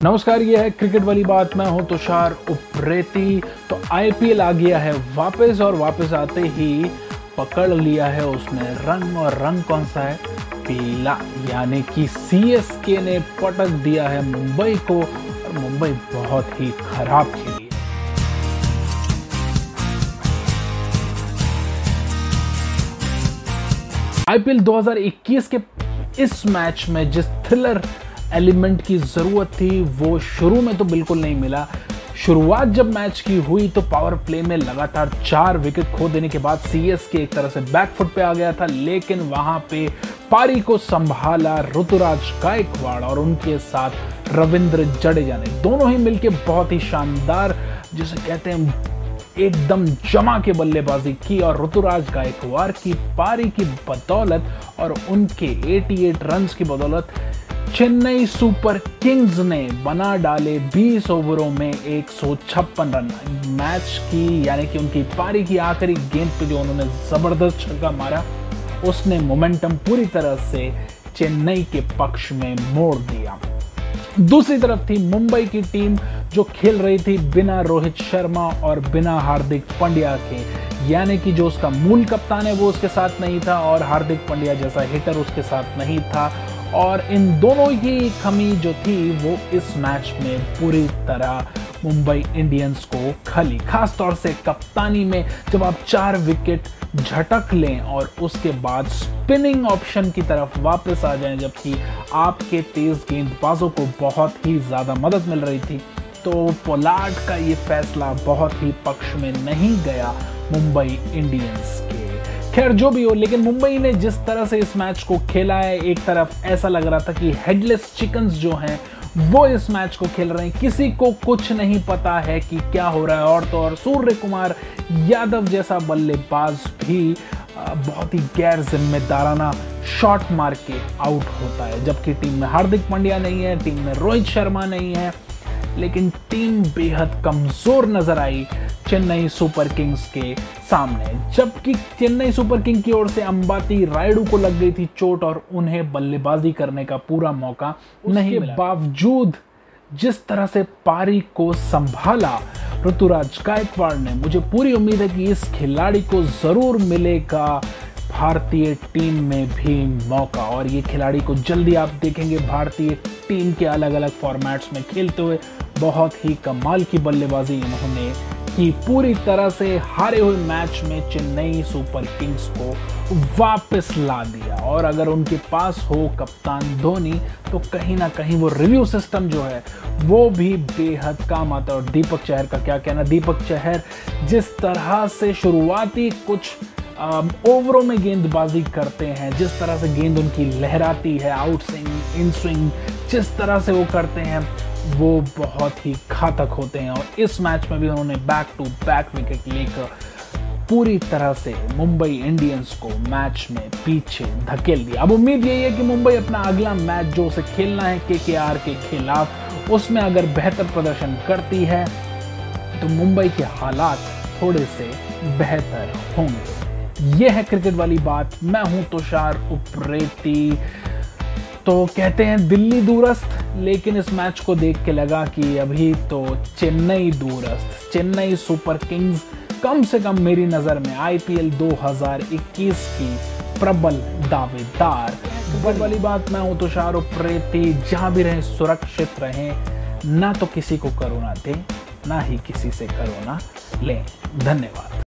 नमस्कार, ये है क्रिकेट वाली बात। मैं हूँ तुषार उप्रेती। तो आईपीएल आ गया है वापस और वापस आते ही पकड़ लिया है उसने रंग और रंग कौन सा है? पीला, यानी कि सीएसके ने पटक दिया है मुंबई को और मुंबई बहुत ही खराब खेली आईपीएल 2021 के इस मैच में जिस थ्रिलर एलिमेंट की ज़रूरत थी, वो शुरू में तो बिल्कुल नहीं मिला। शुरुआत जब मैच की हुई तो पावर प्ले में लगातार चार विकेट खो देने के बाद सीएस के एक तरह से बैकफुट पे आ गया था, लेकिन वहाँ पे पारी को संभाला ऋतुराज गायकवाड़ और उनके साथ रविंद्र जडेजा ने। दोनों ही मिलके बहुत ही शानदार, जिसे कहते हैं, एकदम जमा के बल्लेबाजी की और ऋतुराज गायकवाड़ की पारी की बदौलत और उनके 88 रन्स की बदौलत चेन्नई सुपर किंग्स ने बना डाले 20 ओवरों में एक सौ छप्पन रन। मैच की, यानी कि उनकी पारी की आखिरी गेंद पे जो उन्होंने ज़बरदस्त छक्का मारा, उसने मोमेंटम पूरी तरह से चेन्नई के पक्ष में मोड़ दिया। दूसरी तरफ़ थी मुंबई की टीम जो खेल रही थी बिना रोहित शर्मा और बिना हार्दिक पांड्या के। यानी कि जो उसका मूल कप्तान है वो उसके साथ नहीं था और हार्दिक पांड्या जैसा हिटर उसके साथ नहीं था। और इन दोनों ही कमी जो थी वो इस मैच में पूरी तरह मुंबई इंडियंस को खली। खास तौर से कप्तानी में जब आप चार विकेट झटक लें और उसके बाद स्पिनिंग ऑप्शन की तरफ़ वापस आ जाएँ, जबकि आपके तेज गेंदबाजों को बहुत ही ज़्यादा मदद मिल रही थी तो पोलार्ड का ये फैसला बहुत ही पक्ष में नहीं गया मुंबई इंडियंस के। खैर, जो भी हो, लेकिन मुंबई ने जिस तरह से इस मैच को खेला है, एक तरफ़ ऐसा लग रहा था कि हेडलेस चिकन्स जो हैं, वो इस मैच को खेल रहे हैं। किसी को कुछ नहीं पता है कि क्या हो रहा है। और तो और सूर्य कुमार यादव जैसा बल्लेबाज भी बहुत ही गैर जिम्मेदाराना शॉट मार के आउट होता है। जबकि टीम में हार्दिक पांड्या नहीं है टीम में रोहित शर्मा नहीं है, लेकिन टीम बेहद कमज़ोर नज़र आई। चेन्नई सुपर किंग्स के सामने। जबकि चेन्नई सुपर किंग की ओर से अंबाती रायडू को लग गई थी चोट और उन्हें बल्लेबाजी करने का पूरा मौका नहीं बावजूद जिस तरह से पारी को संभाला ऋतुराज गायकवाड़ ने मुझे पूरी उम्मीद है कि इस खिलाड़ी को ज़रूर मिलेगा भारतीय टीम में भी मौका। और ये खिलाड़ी को जल्दी आप देखेंगे भारतीय टीम के अलग अलग फॉर्मेट्स में खेलते हुए। बहुत ही कमाल की बल्लेबाजी इन्होंने की पूरी तरह से हारे हुए मैच में चेन्नई सुपर किंग्स को वापस ला दिया। और अगर उनके पास हो कप्तान धोनी तो कहीं ना कहीं वो रिव्यू सिस्टम जो है, वो भी बेहद काम आता है। और दीपक चहर का क्या कहना, दीपक चहर जिस तरह से शुरुआती कुछ ओवरों में गेंदबाजी करते हैं, जिस तरह से गेंद उनकी लहराती है, आउट स्विंग, इन स्विंग, जिस तरह से वो करते हैं वो बहुत ही घातक होते हैं और इस मैच में भी उन्होंने बैक टू बैक विकेट लेकर पूरी तरह से मुंबई इंडियंस को मैच में पीछे धकेल दिया। अब उम्मीद यही है कि मुंबई अपना अगला मैच जो उसे खेलना है के के आर के खिलाफ, उसमें अगर बेहतर प्रदर्शन करती है तो मुंबई के हालात थोड़े से बेहतर होंगे। यह है क्रिकेट वाली बात। मैं हूँ तुषार उप्रेती। तो कहते हैं दिल्ली दूरस्थ, लेकिन इस मैच को देख के लगा कि अभी तो चेन्नई दूरस्थ, चेन्नई सुपर किंग्स कम से कम मेरी नज़र में आईपीएल 2021 की प्रबल दावेदार। बड़ी वाली बात मैं हूँ तुषार प्रेती जहाँ भी रहें, सुरक्षित रहें, ना तो किसी को करोना दे, ना ही किसी से करोना लें। धन्यवाद।